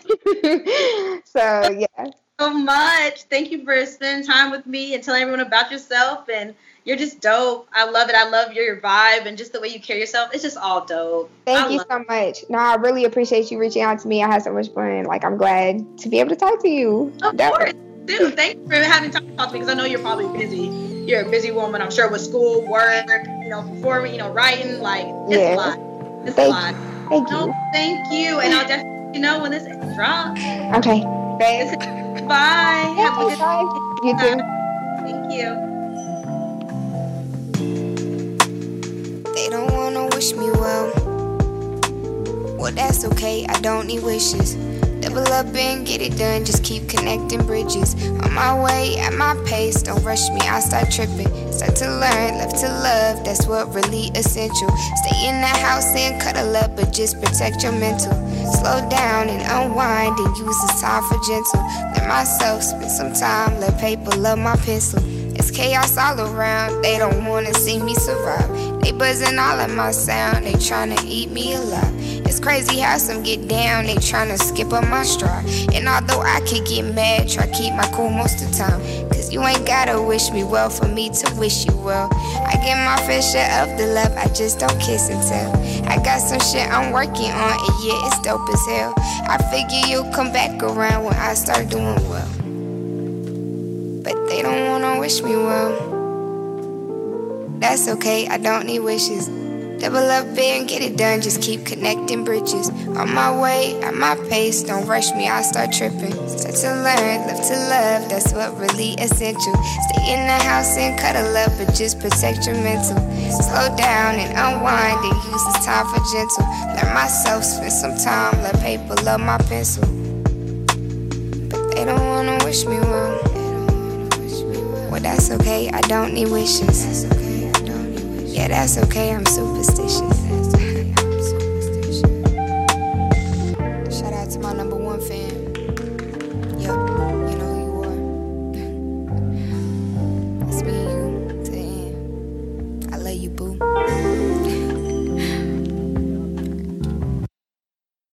[SPEAKER 4] so, yeah.
[SPEAKER 3] so much. Thank you for spending time with me and telling everyone about yourself. And you're just dope. I love it. I love your, your vibe and just the way you carry yourself. It's just all dope.
[SPEAKER 4] Thank
[SPEAKER 3] I
[SPEAKER 4] you so much. No, I really appreciate you reaching out to me. I had so much fun. Like, I'm glad to be able to talk to you.
[SPEAKER 3] Of
[SPEAKER 4] Definitely.
[SPEAKER 3] course. Dude, thank you for having time to talk to me because I know you're probably busy. You're a busy woman, I'm sure, with school, work, you know, performing, you know, writing. Like, it's
[SPEAKER 4] Yeah.
[SPEAKER 3] a lot. It's
[SPEAKER 4] Thank
[SPEAKER 3] a lot.
[SPEAKER 4] Thank
[SPEAKER 3] No,
[SPEAKER 4] you.
[SPEAKER 3] thank you. And I'll definitely you know when this drops.
[SPEAKER 4] Okay. Great.
[SPEAKER 3] Bye. Have a good
[SPEAKER 4] Bye. You too.
[SPEAKER 3] Thank you.
[SPEAKER 5] They don't wanna wish me well. Well, that's okay, I don't need wishes. Double up and get it done, just keep connecting bridges. On my way, at my pace, don't rush me, I start tripping. Start to learn, love to love, that's what really essential. Stay in the house and cuddle up, but just protect your mental. Slow down and unwind and use this time for gentle. Let myself spend some time, let paper love my pencil. It's
[SPEAKER 4] chaos all around. They don't wanna see me survive. They buzzing all of my sound. They tryna eat me alive. It's crazy how some get down. They tryna skip up my stride. And although I could get mad, try keep my cool most of the time. Cause you ain't gotta wish me well for me to wish you well. I get my fair share of the love. I just don't kiss and tell. I got some shit I'm working on, and yeah, it's dope as hell. I figure you'll come back around when I start doing well. But they don't wanna wish me well. That's okay, I don't need wishes. Double up and get it done, just keep connecting bridges. On my way, at my pace, don't rush me, I'll start tripping. Start to learn, live to love, that's what really essential. Stay in the house and cuddle up, but just protect your mental. Slow down and unwind and use this time for gentle. Learn myself, spend some time, let paper love my pencil. But they don't wanna wish me well. Well, that's okay, I don't need wishes. Yeah, that's okay, I'm superstitious.